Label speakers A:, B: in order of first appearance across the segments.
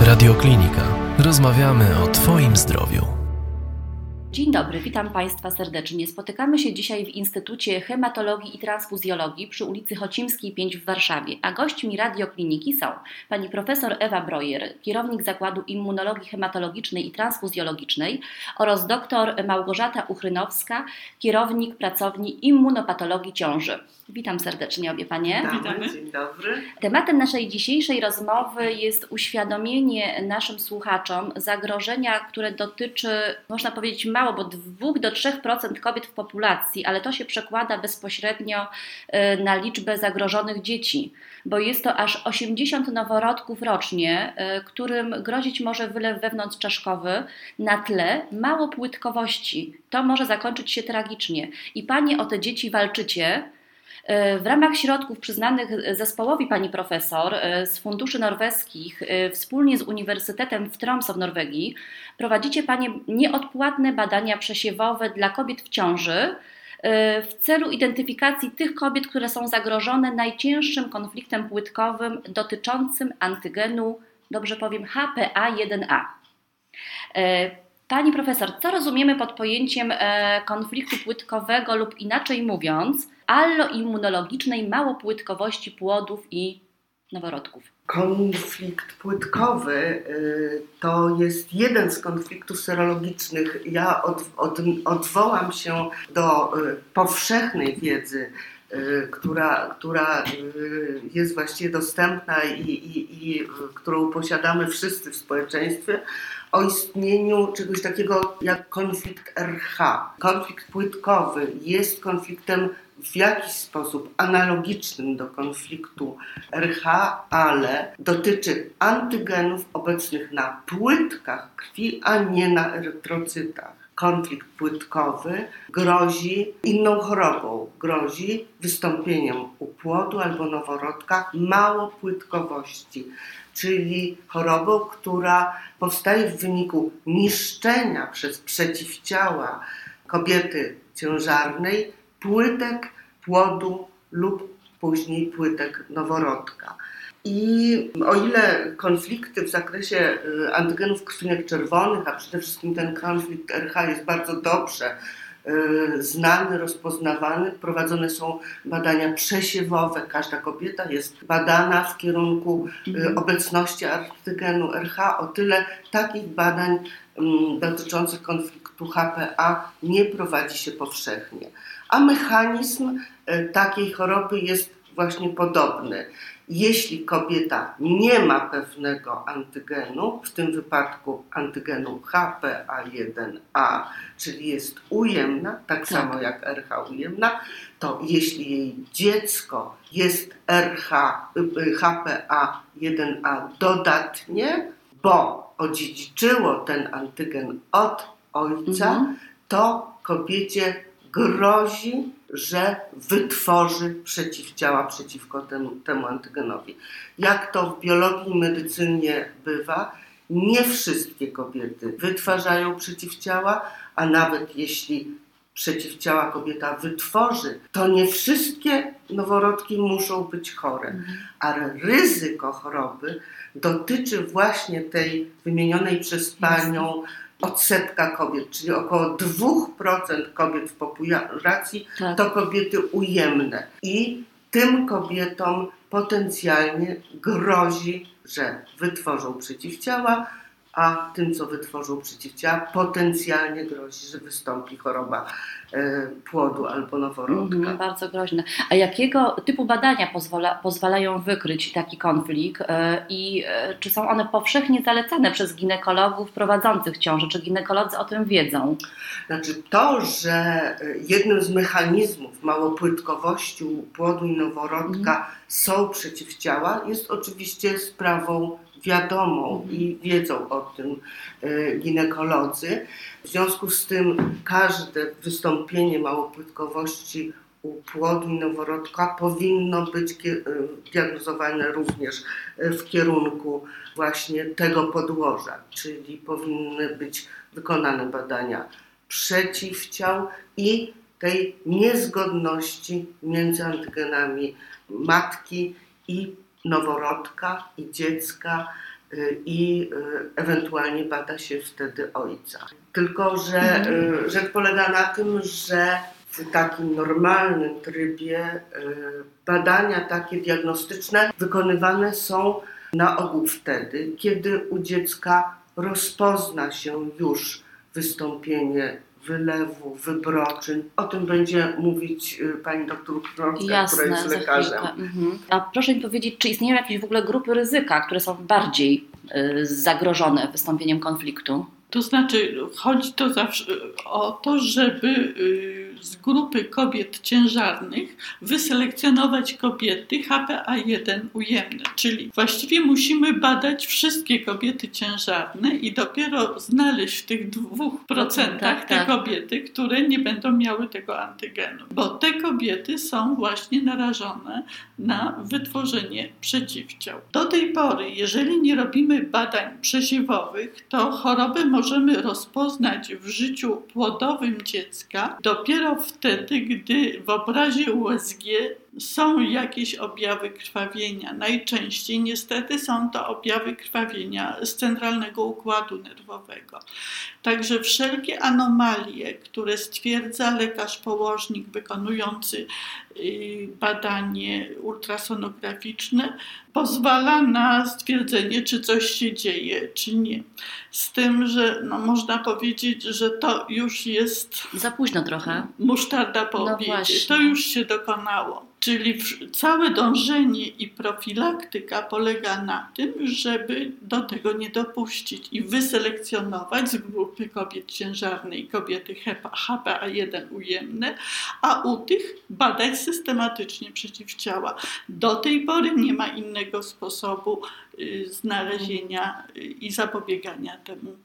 A: Radioklinika. Rozmawiamy o Twoim zdrowiu.
B: Dzień dobry, witam Państwa serdecznie. Spotykamy się dzisiaj w Instytucie Hematologii i Transfuzjologii przy ulicy Chocimskiej 5 w Warszawie, a gośćmi radiokliniki są pani profesor Ewa Brojer, kierownik Zakładu Immunologii Hematologicznej i Transfuzjologicznej oraz dr Małgorzata Uchrynowska, kierownik pracowni immunopatologii ciąży. Witam serdecznie obie Panie.
C: Witamy. Dzień dobry.
B: Tematem naszej dzisiejszej rozmowy jest uświadomienie naszym słuchaczom zagrożenia, które dotyczy, można powiedzieć, mało, bo 2 do 3% kobiet w populacji, ale to się przekłada bezpośrednio y, na liczbę zagrożonych dzieci, bo jest to aż 80 noworodków rocznie, y, którym grozić może wylew wewnątrzczaszkowy na tle małopłytkowości. To może zakończyć się tragicznie. I Panie o te dzieci walczycie. Y, w ramach środków przyznanych zespołowi pani profesor z funduszy norweskich wspólnie z Uniwersytetem w Tromsø w Norwegii prowadzicie panie nieodpłatne badania przesiewowe dla kobiet w ciąży w celu identyfikacji tych kobiet, które są zagrożone najcięższym konfliktem płytkowym dotyczącym antygenu, dobrze powiem, HPA1A. Pani profesor, co rozumiemy pod pojęciem konfliktu płytkowego lub inaczej mówiąc, alloimmunologicznej małopłytkowości płodów i noworodków?
C: Konflikt płytkowy y, to jest jeden z konfliktów serologicznych. Ja od, od, odwołam się do y, powszechnej wiedzy, która, która jest właściwie dostępna i, i, i którą posiadamy wszyscy w społeczeństwie, o istnieniu czegoś takiego jak konflikt RH. Konflikt płytkowy jest konfliktem w jakiś sposób analogicznym do konfliktu RH, ale dotyczy antygenów obecnych na płytkach krwi, a nie na erytrocytach. Konflikt płytkowy grozi inną chorobą, grozi wystąpieniem upłodu albo noworodka małopłytkowości, czyli chorobą, która powstaje w wyniku niszczenia przez przeciwciała kobiety ciężarnej płytek płodu lub później płytek noworodka. I o ile konflikty w zakresie y, antygenów krwinek czerwonych, a przede wszystkim ten konflikt RH jest bardzo dobrze y, znany, rozpoznawany, prowadzone są badania przesiewowe. Każda kobieta jest badana w kierunku y, mhm. obecności antygenu RH. O tyle takich badań mm, dotyczących konfliktu HPA nie prowadzi się powszechnie a mechanizm takiej choroby jest właśnie podobny. Jeśli kobieta nie ma pewnego antygenu, w tym wypadku antygenu HPA1A, czyli jest ujemna, tak, tak. samo jak RH ujemna, to jeśli jej dziecko jest RH, HPA1A dodatnie, bo odziedziczyło ten antygen od ojca, mhm. to kobiecie grozi, że wytworzy przeciwciała przeciwko temu, temu antygenowi. Jak to w biologii i medycynie bywa, nie wszystkie kobiety wytwarzają przeciwciała, a nawet jeśli przeciwciała kobieta wytworzy, to nie wszystkie noworodki muszą być chore, ale ryzyko choroby dotyczy właśnie tej wymienionej przez panią odsetka kobiet, czyli około 2% kobiet w populacji tak. to kobiety ujemne. I tym kobietom potencjalnie grozi, że wytworzą przeciwciała, a tym, co wytworzą przeciwciała, potencjalnie grozi, że wystąpi choroba e, płodu albo noworodka. Mm,
B: bardzo groźne. A jakiego typu badania pozwala, pozwalają wykryć taki konflikt e, i e, czy są one powszechnie zalecane przez ginekologów prowadzących ciążę? Czy ginekolodzy o tym wiedzą?
C: Znaczy to, że jednym z mechanizmów małopłytkowości płodu i noworodka mm. są przeciwciała, jest oczywiście sprawą wiadomą i wiedzą o tym e, ginekolodzy. W związku z tym każde wystąpienie małopłytkowości u płodu i noworodka powinno być e, diagnozowane również e, w kierunku właśnie tego podłoża, czyli powinny być wykonane badania przeciwciał i tej niezgodności między antygenami matki i noworodka i dziecka y, i y, ewentualnie bada się wtedy ojca. Tylko, że y, rzecz polega na tym, że w takim normalnym trybie badania takie diagnostyczne wykonywane są na ogół wtedy, kiedy u dziecka rozpozna się już wystąpienie wylewu, wybroczyn. O tym będzie mówić y, pani doktor Krączka, która
B: Jasne,
C: jest lekarzem.
B: Mhm. A proszę mi powiedzieć, czy istnieją jakieś w ogóle grupy ryzyka, które są bardziej y, zagrożone wystąpieniem konfliktu?
D: To znaczy, chodzi to zawsze o to, żeby y, z grupy kobiet ciężarnych wyselekcjonować kobiety HPA1 ujemne, czyli właściwie musimy badać wszystkie kobiety ciężarne i dopiero znaleźć w tych dwóch procentach
B: Tak,
D: te
B: tak.
D: kobiety, które nie będą miały tego antygenu, bo te kobiety są właśnie narażone na wytworzenie przeciwciał. Do tej pory, jeżeli nie robimy badań przesiewowych, to chorobę możemy rozpoznać w życiu płodowym dziecka dopiero wtedy, gdy w obrazie USG są jakieś objawy krwawienia. Najczęściej niestety są to objawy krwawienia z centralnego układu nerwowego. Także wszelkie anomalie, które stwierdza lekarz położnik wykonujący y, badanie ultrasonograficzne, pozwala na stwierdzenie, czy coś się dzieje, czy nie. Z tym, że no, można powiedzieć, że to już jest
B: Za późno trochę.
D: musztarda po
B: No
D: obiedzie. To już się dokonało. Czyli całe dążenie i profilaktyka polega na tym, żeby do tego nie dopuścić i wyselekcjonować z grupy kobiet ciężarnej kobiety HPA1 ujemne, a u tych badać systematycznie przeciwciała. Do tej pory nie ma innego sposobu y, znalezienia y, i zapobiegania temu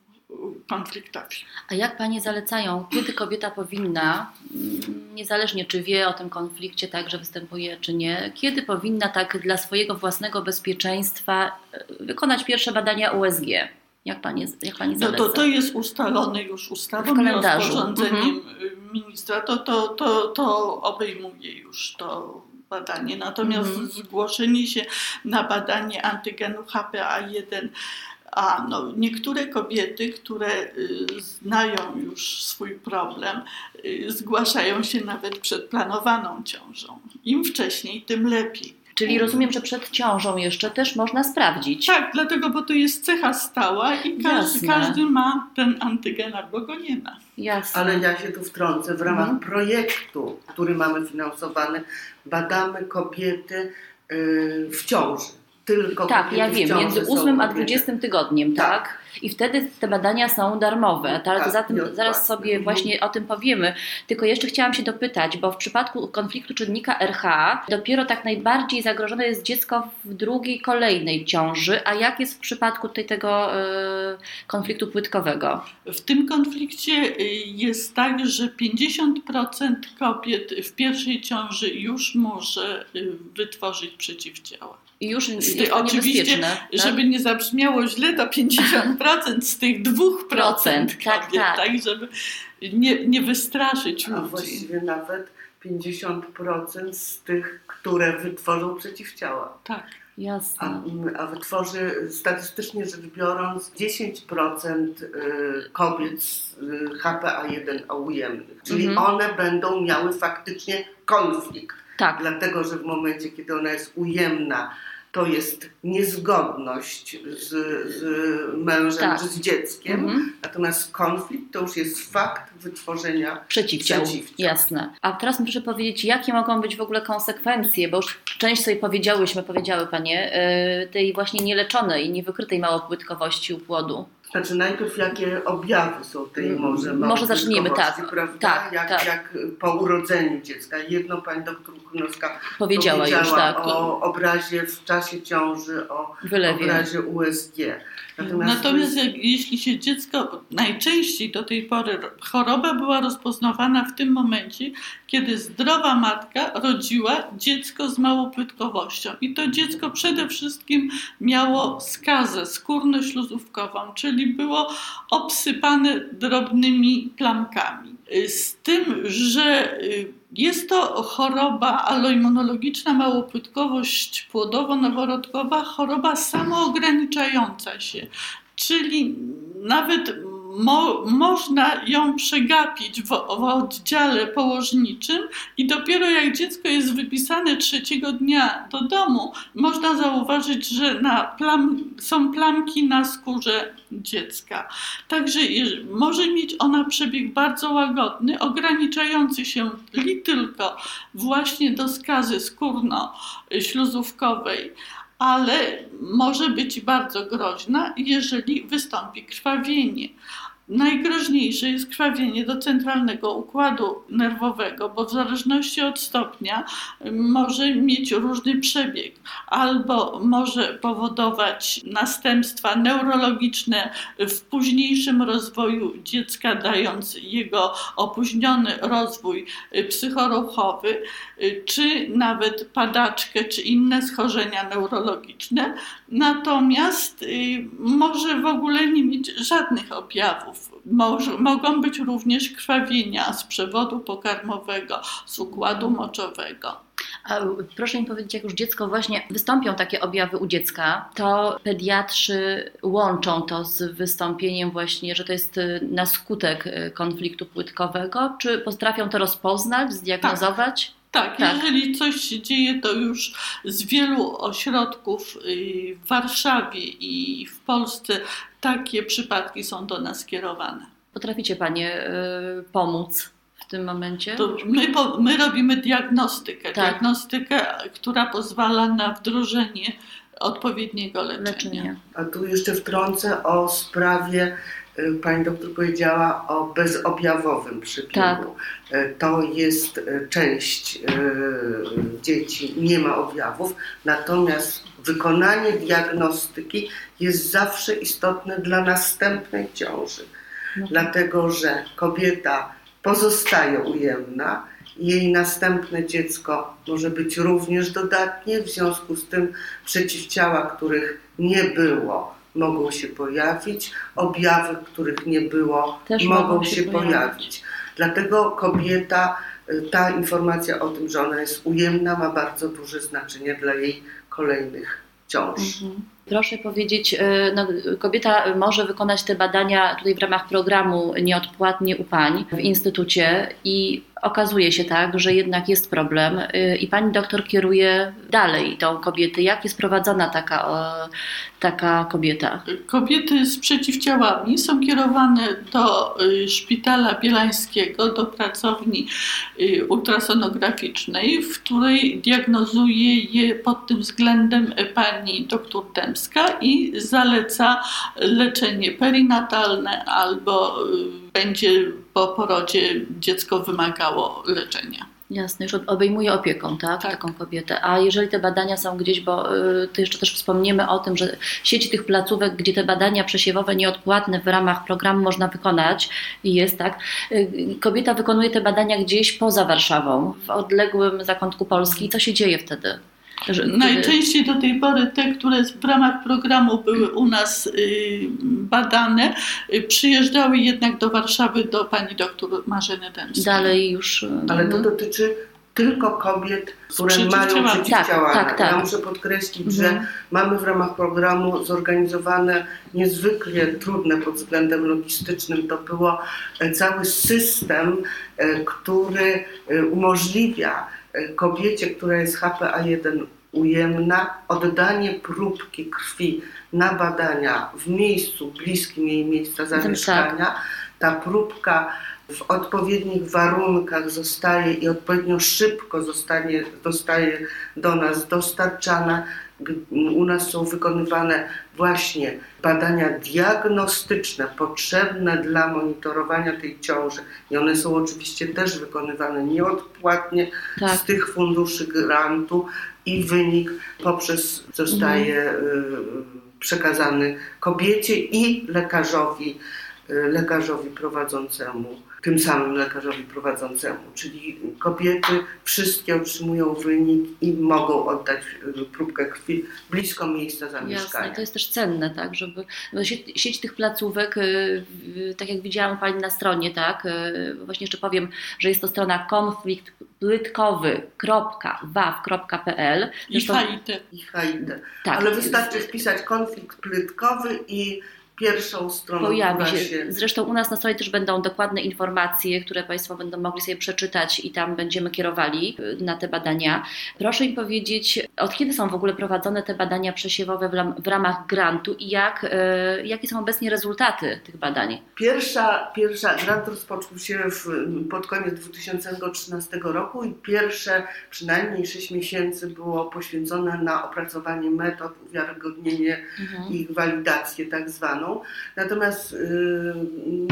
D: konfliktowi.
B: A jak Panie zalecają, kiedy kobieta powinna, mm, niezależnie czy wie o tym konflikcie, tak, że występuje, czy nie, kiedy powinna tak dla swojego własnego bezpieczeństwa e, wykonać pierwsze badania USG? Jak Pani, jak pani
D: No
B: zaleca?
D: to, to jest ustalone już ustawą
B: W kalendarzu.
D: rozporządzeniem
B: Mhm.
D: y, ministra. To, to, to, to obejmuje już to badanie. Natomiast
B: Mhm.
D: zgłoszenie się na badanie antygenu HPA1 a no, niektóre kobiety, które y, znają już swój problem, y, zgłaszają się nawet przed planowaną ciążą. Im wcześniej, tym lepiej.
B: Czyli rozumiem, że przed ciążą jeszcze też można sprawdzić.
D: Tak, dlatego, bo to jest cecha stała i każdy, każdy ma ten antygen albo go nie ma.
B: Jasne.
C: Ale ja się tu wtrącę. W ramach
B: Mhm.
C: projektu, który mamy finansowany, badamy kobiety y, w ciąży. Tylko
B: Tak, ja wiem, między
C: są
B: 8 a
C: objęte.
B: 20 tygodniem, tak?
C: Tak.
B: I wtedy te badania są darmowe, tak?
C: Tak,
B: Za tym, zaraz sobie
C: Mhm.
B: właśnie o tym powiemy. Tylko jeszcze chciałam się dopytać, bo w przypadku konfliktu czynnika RH dopiero tak najbardziej zagrożone jest dziecko w drugiej, kolejnej ciąży, a jak jest w przypadku tej, tego e, konfliktu płytkowego?
D: W tym konflikcie y, jest tak, że 50% kobiet w pierwszej ciąży już może y, wytworzyć przeciwciała.
B: I już
D: Z
B: jest to
D: oczywiście,
B: tak?
D: Żeby nie zabrzmiało źle, to 50% z tych 2%
B: Procent,
D: kobiet,
B: tak, tak.
D: tak, żeby nie, nie wystraszyć
C: A
D: ludzi.
C: właściwie nawet 50% z tych, które wytworzą przeciwciała.
D: Tak.
C: A,
B: Jasne.
C: a wytworzy, statystycznie rzecz biorąc, 10% y, kobiet z y, HPA1 ujemnych. Czyli
B: Mhm.
C: one będą miały faktycznie konflikt.
B: Tak.
C: Dlatego, że w momencie, kiedy ona jest ujemna, to jest niezgodność z, z mężem
B: Tak.
C: czy z dzieckiem.
B: Mhm.
C: Natomiast konflikt to już jest fakt wytworzenia
B: Przeciwciał.
C: Przeciwciał.
B: Jasne. A teraz proszę powiedzieć, jakie mogą być w ogóle konsekwencje, bo już część sobie powiedziałyśmy, powiedziały Panie, yy, tej właśnie nieleczonej, niewykrytej małopłytkowości u płodu.
C: Znaczy najpierw jakie objawy są tej
B: Mm,
C: może
B: może
C: małopłytkowości,
B: tak.
C: prawda?
B: Tak,
C: jak,
B: tak.
C: jak po urodzeniu dziecka. Jedno pani doktor Kunowska
B: Powiedziała, już, tak.
C: o obrazie w czasie ciąży, o
B: Wylewie.
C: obrazie USG.
D: Natomiast jak, jeśli się dziecko, najczęściej do tej pory choroba była rozpoznawana w tym momencie, kiedy zdrowa matka rodziła dziecko z małopłytkowością. I to dziecko przede wszystkim miało skazę skórno-śluzówkową, czyli było obsypane drobnymi plamkami. z tym, że jest to choroba aloimmunologiczna, małopłytkowość płodowo-noworodkowa, choroba samoograniczająca się, czyli nawet mo, można ją przegapić w, w oddziale położniczym i dopiero jak dziecko jest wypisane trzeciego dnia do domu, można zauważyć, że plam, są plamki na skórze dziecka. Także może mieć ona przebieg bardzo łagodny, ograniczający się tylko właśnie do skazy skórno-śluzówkowej, ale może być bardzo groźna, jeżeli wystąpi krwawienie. Najgroźniejsze jest krwawienie do centralnego układu nerwowego, bo w zależności od stopnia może mieć różny przebieg, albo może powodować następstwa neurologiczne w późniejszym rozwoju dziecka, dając jego opóźniony rozwój psychoruchowy, czy nawet padaczkę, czy inne schorzenia neurologiczne. Natomiast y, może w ogóle nie mieć żadnych objawów mogą być również krwawienia z przewodu pokarmowego, z układu moczowego.
B: A proszę mi powiedzieć, jak już dziecko właśnie wystąpią takie objawy u dziecka, to pediatrzy łączą to z wystąpieniem właśnie, że to jest y, na skutek y, konfliktu płytkowego, czy potrafią to rozpoznać, zdiagnozować?
D: Tak. Tak, tak, jeżeli coś się dzieje, to już z wielu ośrodków y, w Warszawie i w Polsce takie przypadki są do nas kierowane.
B: Potraficie Panie y, pomóc w tym momencie?
D: My, my, robimy diagnostykę, tak. diagnostykę, która pozwala na wdrożenie odpowiedniego leczenia. leczenia.
C: A tu jeszcze wtrącę o sprawie y, Pani doktor powiedziała o bezobjawowym przybiegu. Tak. Y, to jest część dzieci, nie ma objawów, natomiast wykonanie diagnostyki jest zawsze istotne dla następnej ciąży. No. Dlatego, że kobieta pozostaje ujemna, jej następne dziecko może być również dodatnie, w związku z tym przeciwciała, których nie było, mogą się pojawić, objawy, których nie było, Też mogą się, pojawić. pojawić. Dlatego kobieta, y, ta informacja o tym, że ona jest ujemna, ma bardzo duże znaczenie dla jej kolejnych ciąż. Mhm.
B: Proszę powiedzieć, e, no, kobieta może wykonać te badania tutaj w ramach programu nieodpłatnie u pań w instytucie i okazuje się tak, że jednak jest problem e, i pani doktor kieruje dalej tą kobietę. Jak jest prowadzona taka, taka kobieta?
D: Kobiety z przeciwciałami są kierowane do e, szpitala bielańskiego, do pracowni ultrasonograficznej, w której diagnozuje je pod tym względem pani doktor Dems i zaleca leczenie perinatalne albo y, będzie po porodzie dziecko wymagało leczenia.
B: Jasne, już obejmuje opieką, tak? tak? Taką kobietę. A jeżeli te badania są gdzieś, bo y, to jeszcze też wspomniemy o tym, że sieci tych placówek, gdzie te badania przesiewowe nieodpłatne w ramach programu można wykonać i jest tak, y, kobieta wykonuje te badania gdzieś poza Warszawą, w odległym zakątku Polski. Co się dzieje wtedy?
D: Że, Najczęściej do tej pory te, które w ramach programu były u nas y, badane, y, przyjeżdżały jednak do Warszawy do pani doktor Marzeny Dębskiej.
B: Dalej już.
C: Y, Ale to mhm. dotyczy tylko kobiet, które mają przeciwciała. Tak, tak, tak. Ja muszę podkreślić, mhm. że mamy w ramach programu zorganizowane niezwykle trudne pod względem logistycznym. To było e, cały system, e, który e, umożliwia kobiecie, która jest HPA1 ujemna, oddanie próbki krwi na badania w miejscu bliskim jej miejsca zamieszkania. Ta próbka w odpowiednich warunkach zostaje i odpowiednio szybko zostanie, zostaje do nas dostarczana. U nas są wykonywane właśnie badania diagnostyczne potrzebne dla monitorowania tej ciąży i one są oczywiście też wykonywane nieodpłatnie tak. z tych funduszy grantu i wynik poprzez zostaje mhm. przekazany kobiecie i lekarzowi, y, lekarzowi prowadzącemu tym samym lekarzowi prowadzącemu. Czyli kobiety wszystkie otrzymują wynik i mogą oddać y, próbkę krwi blisko miejsca zamieszkania.
B: Jasne, to jest też cenne, tak, żeby no, sieć, sieć tych placówek, y, y, tak jak widziałam Pani na stronie, tak, właśnie jeszcze powiem, że jest to strona konfliktpłytkowy.waw.pl
D: I HIT.
C: I HIT. Tak. Ale wystarczy wpisać konflikt płytkowy i pierwszą stroną
B: pojawi się. się. Zresztą u nas na stronie też będą dokładne informacje, które Państwo będą mogli sobie przeczytać i tam będziemy kierowali y, na te badania. Proszę mi powiedzieć, od kiedy są w ogóle prowadzone te badania przesiewowe w ramach grantu i jak, y, jakie są obecnie rezultaty tych badań?
C: Pierwsza, pierwsza grant rozpoczął się w, pod koniec 2013 roku i pierwsze przynajmniej 6 miesięcy było poświęcone na opracowanie metod, uwiarygodnienie mhm. ich walidację tak zwaną. Natomiast y,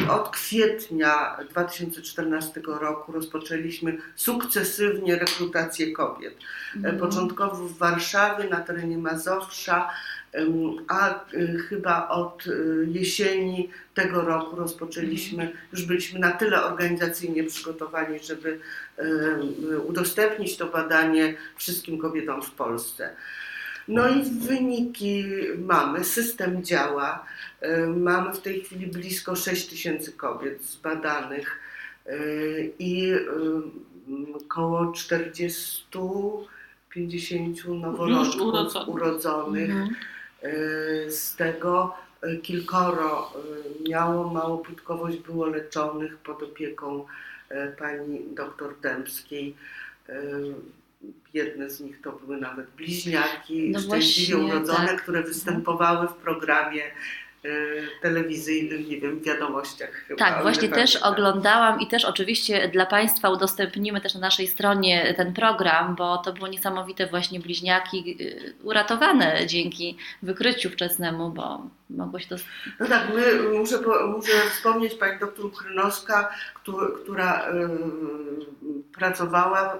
C: od kwietnia 2014 roku rozpoczęliśmy sukcesywnie rekrutację kobiet. Mhm. Początkowo w Warszawie, na terenie Mazowsza, a y, chyba od y, jesieni tego roku rozpoczęliśmy, mhm. już byliśmy na tyle organizacyjnie przygotowani, żeby udostępnić to badanie wszystkim kobietom w Polsce. No i wyniki mamy, system działa. E, mamy w tej chwili blisko 6 tysięcy kobiet zbadanych e, i około 40-50 noworodków urodzonych. Mhm. E, z tego kilkoro miało małopłytkowość, było leczonych pod opieką pani doktor Dębskiej Jedne z nich to były nawet bliźniaki no szczęśliwie urodzone, tak. które występowały w programie y, telewizyjnym, nie wiem, wiadomościach chyba.
B: Tak, właśnie też tak. oglądałam i też oczywiście dla Państwa udostępnimy też na naszej stronie ten program, bo to było niesamowite właśnie bliźniaki y, uratowane dzięki wykryciu wczesnemu, bo się to...
C: No tak, my, muszę, muszę wspomnieć Pani doktor Krynowska, która y, pracowała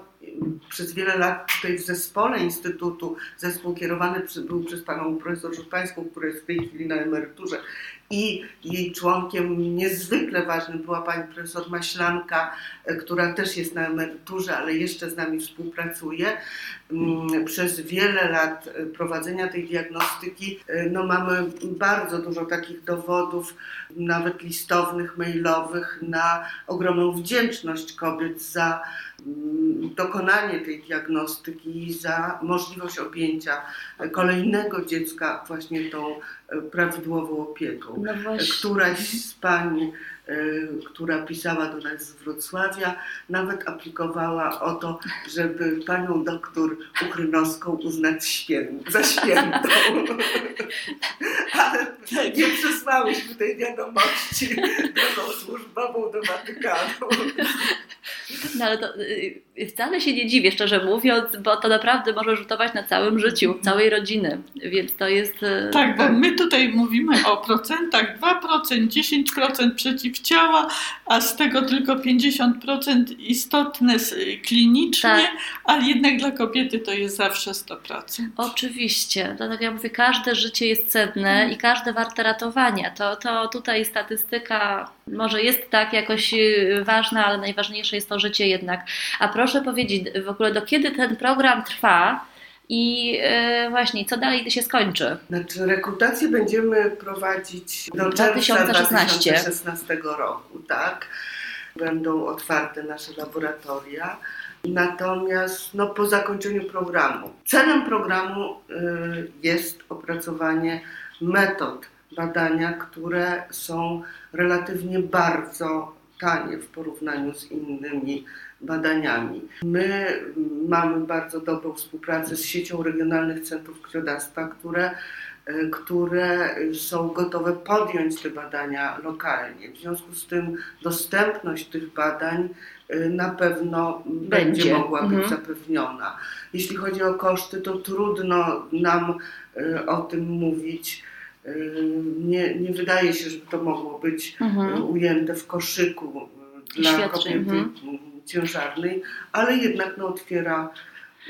C: przez wiele lat tutaj w zespole Instytutu, zespół kierowany był przez panią profesor Żupańską, która jest w tej chwili na emeryturze i jej członkiem niezwykle ważnym była pani profesor Maślanka, e, która też jest na emeryturze, ale jeszcze z nami współpracuje. Mm, przez wiele lat e, prowadzenia tej diagnostyki e, no mamy bardzo dużo takich dowodów, nawet listownych, mailowych, na ogromną wdzięczność kobiet za dokonanie tej diagnostyki za możliwość objęcia kolejnego dziecka właśnie tą prawidłową opieką. No Któraś z pani Y, która pisała do nas z Wrocławia, nawet aplikowała o to, żeby panią doktor Uchrynowską uznać za świętą. Ale nie przesłałyśmy tej wiadomości drogą służbową do Watykanu.
B: No ale to y, wcale się nie dziwię, szczerze mówiąc, bo to naprawdę może rzutować na całym życiu, całej rodziny, więc to jest...
D: Y, tak, bo my tutaj mówimy o procentach, 2%, 10% przeciw ciała, a z tego tylko 50% istotne klinicznie, tak. ale jednak dla kobiety to jest zawsze 100%.
B: Oczywiście. To tak jak mówię, każde życie jest cenne i każde warte ratowania. To, to tutaj statystyka może jest tak jakoś y, ważna, ale najważniejsze jest to życie jednak. A proszę powiedzieć w ogóle, do kiedy ten program trwa? I e, właśnie, co dalej się skończy?
C: Znaczy, rekrutację będziemy prowadzić do 2016. 2016 roku, tak? Będą otwarte nasze laboratoria. Natomiast no, po zakończeniu programu, celem programu y, jest opracowanie metod badania, które są relatywnie bardzo tanie w porównaniu z innymi badaniami. My mamy bardzo dobrą współpracę z siecią regionalnych centrów krwiodawstwa, które, e, które są gotowe podjąć te badania lokalnie. W związku z tym dostępność tych badań e, na pewno będzie, będzie mogła być mhm. zapewniona. Jeśli chodzi o koszty, to trudno nam e, o tym mówić. Nie, nie wydaje się, żeby to mogło być mhm. ujęte w koszyku dla Świetnie. kobiety mhm ciężarnej, ale jednak no, otwiera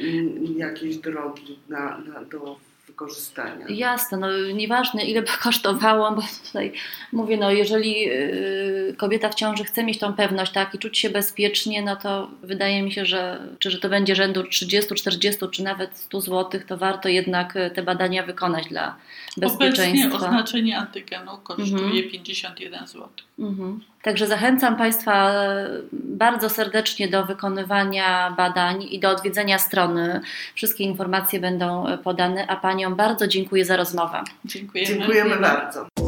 C: mm, jakieś drogi na, na, do wykorzystania.
B: Jasne, no nieważne ile by kosztowało, bo tutaj mówię, no jeżeli yy, kobieta w ciąży chce mieć tą pewność, tak, i czuć się bezpiecznie, no to wydaje mi się, że czy że to będzie rzędu 30, 40 czy nawet 100 zł, to warto jednak y, te badania wykonać dla bezpieczeństwa.
D: Obecnie oznaczenie antygenu kosztuje mhm. 51 zł. Mhm.
B: Także zachęcam Państwa e, bardzo serdecznie do wykonywania badań i do odwiedzenia strony. Wszystkie informacje będą podane, a Paniom bardzo dziękuję za rozmowę.
D: Dziękujemy.
C: Dziękujemy bardzo.